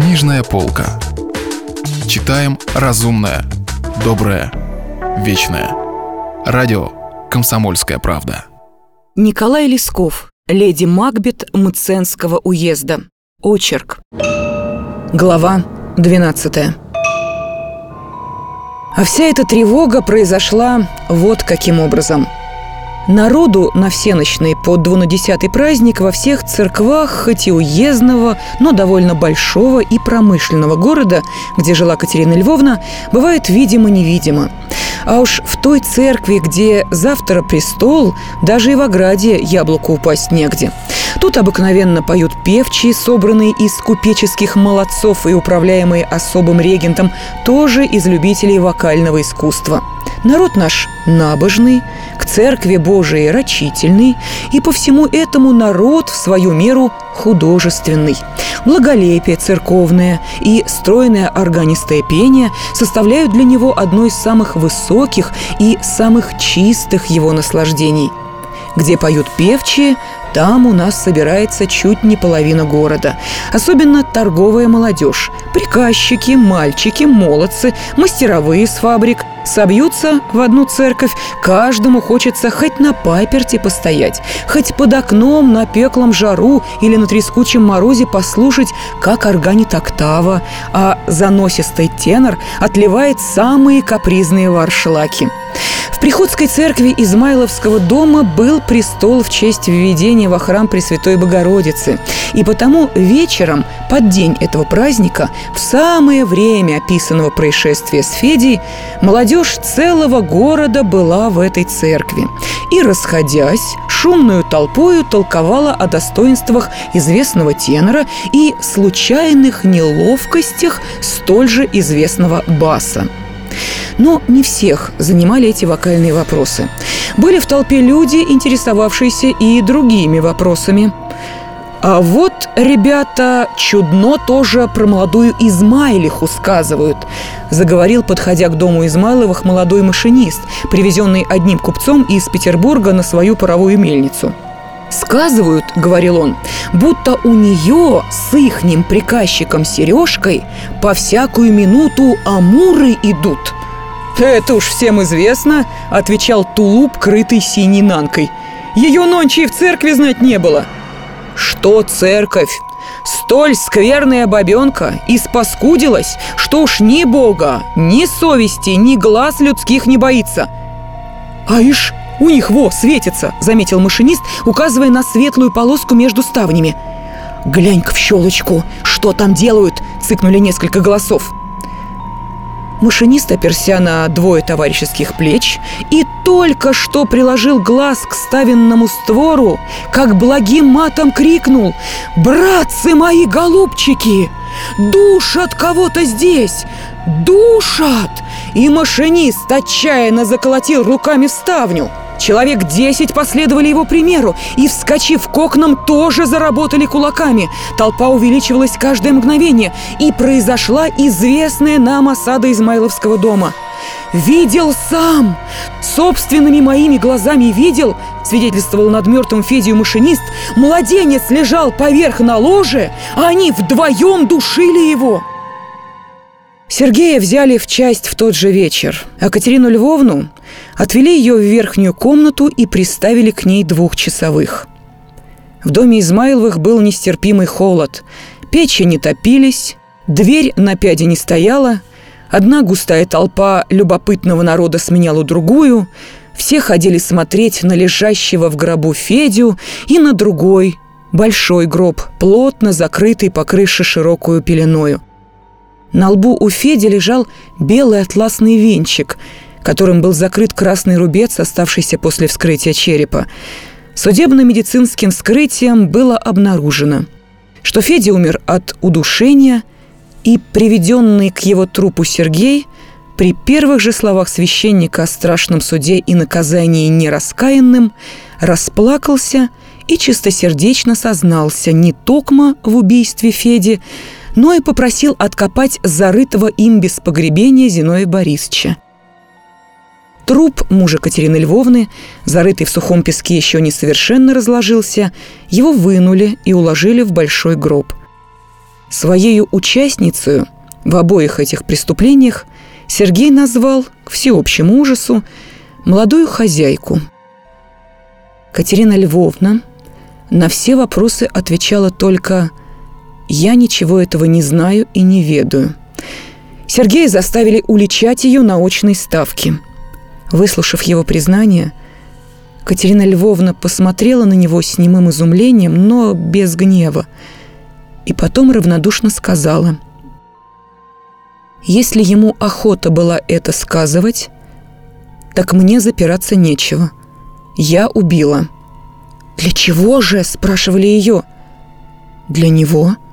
Книжная полка. Читаем разумное, доброе, вечное. Радио «Комсомольская правда». Николай Лесков, леди Макбет Мценского уезда. Очерк. Глава 12. А вся эта тревога произошла вот каким образом – Народу на всеночный по двунадесятый праздник во всех церквах, хоть и уездного, но довольно большого и промышленного города, где жила Катерина Львовна, бывает видимо-невидимо. А уж в той церкви, где завтра престол, даже и в ограде яблоку упасть негде. Тут обыкновенно поют певчие, собранные из купеческих молодцов и управляемые особым регентом, тоже из любителей вокального искусства. Народ наш набожный, к церкви Божией рачительный, и по всему этому народ в свою меру художественный. Благолепие церковное и стройное органистое пение составляют для него одно из самых высоких и самых чистых его наслаждений. Где поют певчие, там у нас собирается чуть не половина города. Особенно торговая молодежь. Приказчики, мальчики, молодцы, мастеровые с фабрик. Собьются в одну церковь, каждому хочется хоть на паперте постоять, хоть под окном на пеклом жару или на трескучем морозе послушать, как органит октава, а заносистый тенор отливает самые капризные варшлаки. В Приходской церкви Измайловского дома был престол в честь введения во храм Пресвятой Богородицы. И потому вечером, под день этого праздника, в самое время описанного происшествия с Федей, молодежь целого города была в этой церкви. И, расходясь, шумную толпою толковала о достоинствах известного тенора и случайных неловкостях столь же известного баса. Но не всех занимали эти вокальные вопросы. Были в толпе люди, интересовавшиеся и другими вопросами. А вот, ребята, чудно тоже про молодую Измайлиху сказывают Заговорил, подходя к дому Измайловых, молодой машинист, привезенный одним купцом из Петербурга на свою паровую мельницу Сказывают, говорил он, будто у нее с ихним приказчиком Сережкой по всякую минуту амуры идут – «Это уж всем известно», — отвечал тулуп, крытый синей нанкой. «Ее нонче и в церкви знать не было». «Что церковь? Столь скверная бабенка испаскудилась, что уж ни бога, ни совести, ни глаз людских не боится». «А ишь, у них во, светится», — заметил машинист, указывая на светлую полоску между ставнями. «Глянь-ка в щелочку, что там делают?» — цыкнули несколько голосов. Машинист оперся на двое товарищеских плеч и только что приложил глаз к ставенному створу, как благим матом крикнул «Братцы мои голубчики! Душат кого-то здесь! Душат!» И машинист отчаянно заколотил руками в ставню – Человек десять последовали его примеру и, вскочив к окнам, тоже заработали кулаками. Толпа увеличивалась каждое мгновение, и произошла известная нам осада Измайловского дома. «Видел сам! Собственными моими глазами видел!» свидетельствовал над мертвым Федию машинист. «Младенец лежал поверх на ложе, а они вдвоем душили его!» Сергея взяли в часть в тот же вечер, а Катерину Львовну отвели ее в верхнюю комнату и приставили к ней двухчасовых. В доме Измайловых был нестерпимый холод. Печи не топились, дверь на пяде не стояла, одна густая толпа любопытного народа сменяла другую, все ходили смотреть на лежащего в гробу Федю и на другой, большой гроб, плотно закрытый по крыше широкую пеленою – на лбу у Феди лежал белый атласный венчик, которым был закрыт красный рубец, оставшийся после вскрытия черепа. Судебно-медицинским вскрытием было обнаружено, что Федя умер от удушения, и приведенный к его трупу Сергей при первых же словах священника о страшном суде и наказании нераскаянным расплакался и чистосердечно сознался не токмо в убийстве Феди, но и попросил откопать зарытого им без погребения Зиноя Борисовича. Труп мужа Катерины Львовны, зарытый в сухом песке, еще не совершенно разложился, его вынули и уложили в большой гроб. Своею участницей в обоих этих преступлениях Сергей назвал, к всеобщему ужасу, молодую хозяйку. Катерина Львовна на все вопросы отвечала только «Я ничего этого не знаю и не ведаю». Сергея заставили уличать ее на очной ставке. Выслушав его признание, Катерина Львовна посмотрела на него с немым изумлением, но без гнева, и потом равнодушно сказала – если ему охота была это сказывать, так мне запираться нечего. Я убила. «Для чего же?» – спрашивали ее. «Для него», –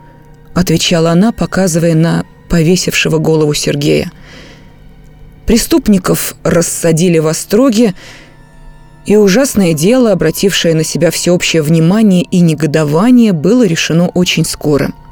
отвечала она, показывая на повесившего голову Сергея. Преступников рассадили в остроге, и ужасное дело, обратившее на себя всеобщее внимание и негодование, было решено очень скоро –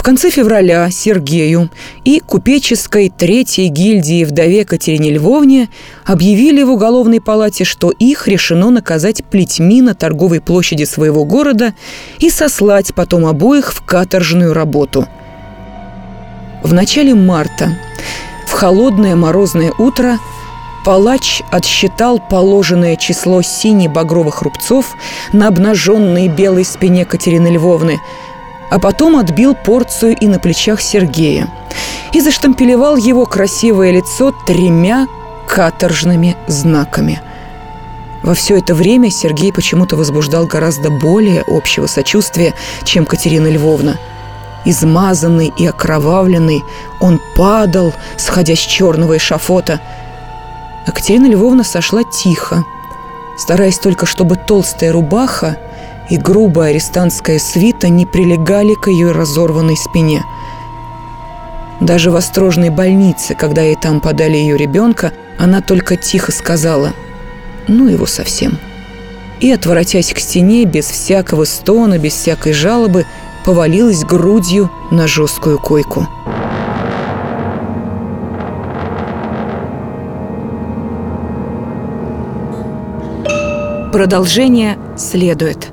в конце февраля Сергею и купеческой третьей гильдии вдове Катерине Львовне объявили в уголовной палате, что их решено наказать плетьми на торговой площади своего города и сослать потом обоих в каторжную работу. В начале марта, в холодное морозное утро, Палач отсчитал положенное число сине-багровых рубцов на обнаженной белой спине Катерины Львовны – а потом отбил порцию и на плечах Сергея и заштампелевал его красивое лицо тремя каторжными знаками. Во все это время Сергей почему-то возбуждал гораздо более общего сочувствия, чем Катерина Львовна. Измазанный и окровавленный, он падал, сходя с черного эшафота. А Катерина Львовна сошла тихо, стараясь только, чтобы толстая рубаха – и грубая арестантская свита не прилегали к ее разорванной спине. Даже в острожной больнице, когда ей там подали ее ребенка, она только тихо сказала «ну его совсем». И, отворотясь к стене, без всякого стона, без всякой жалобы, повалилась грудью на жесткую койку. Продолжение следует.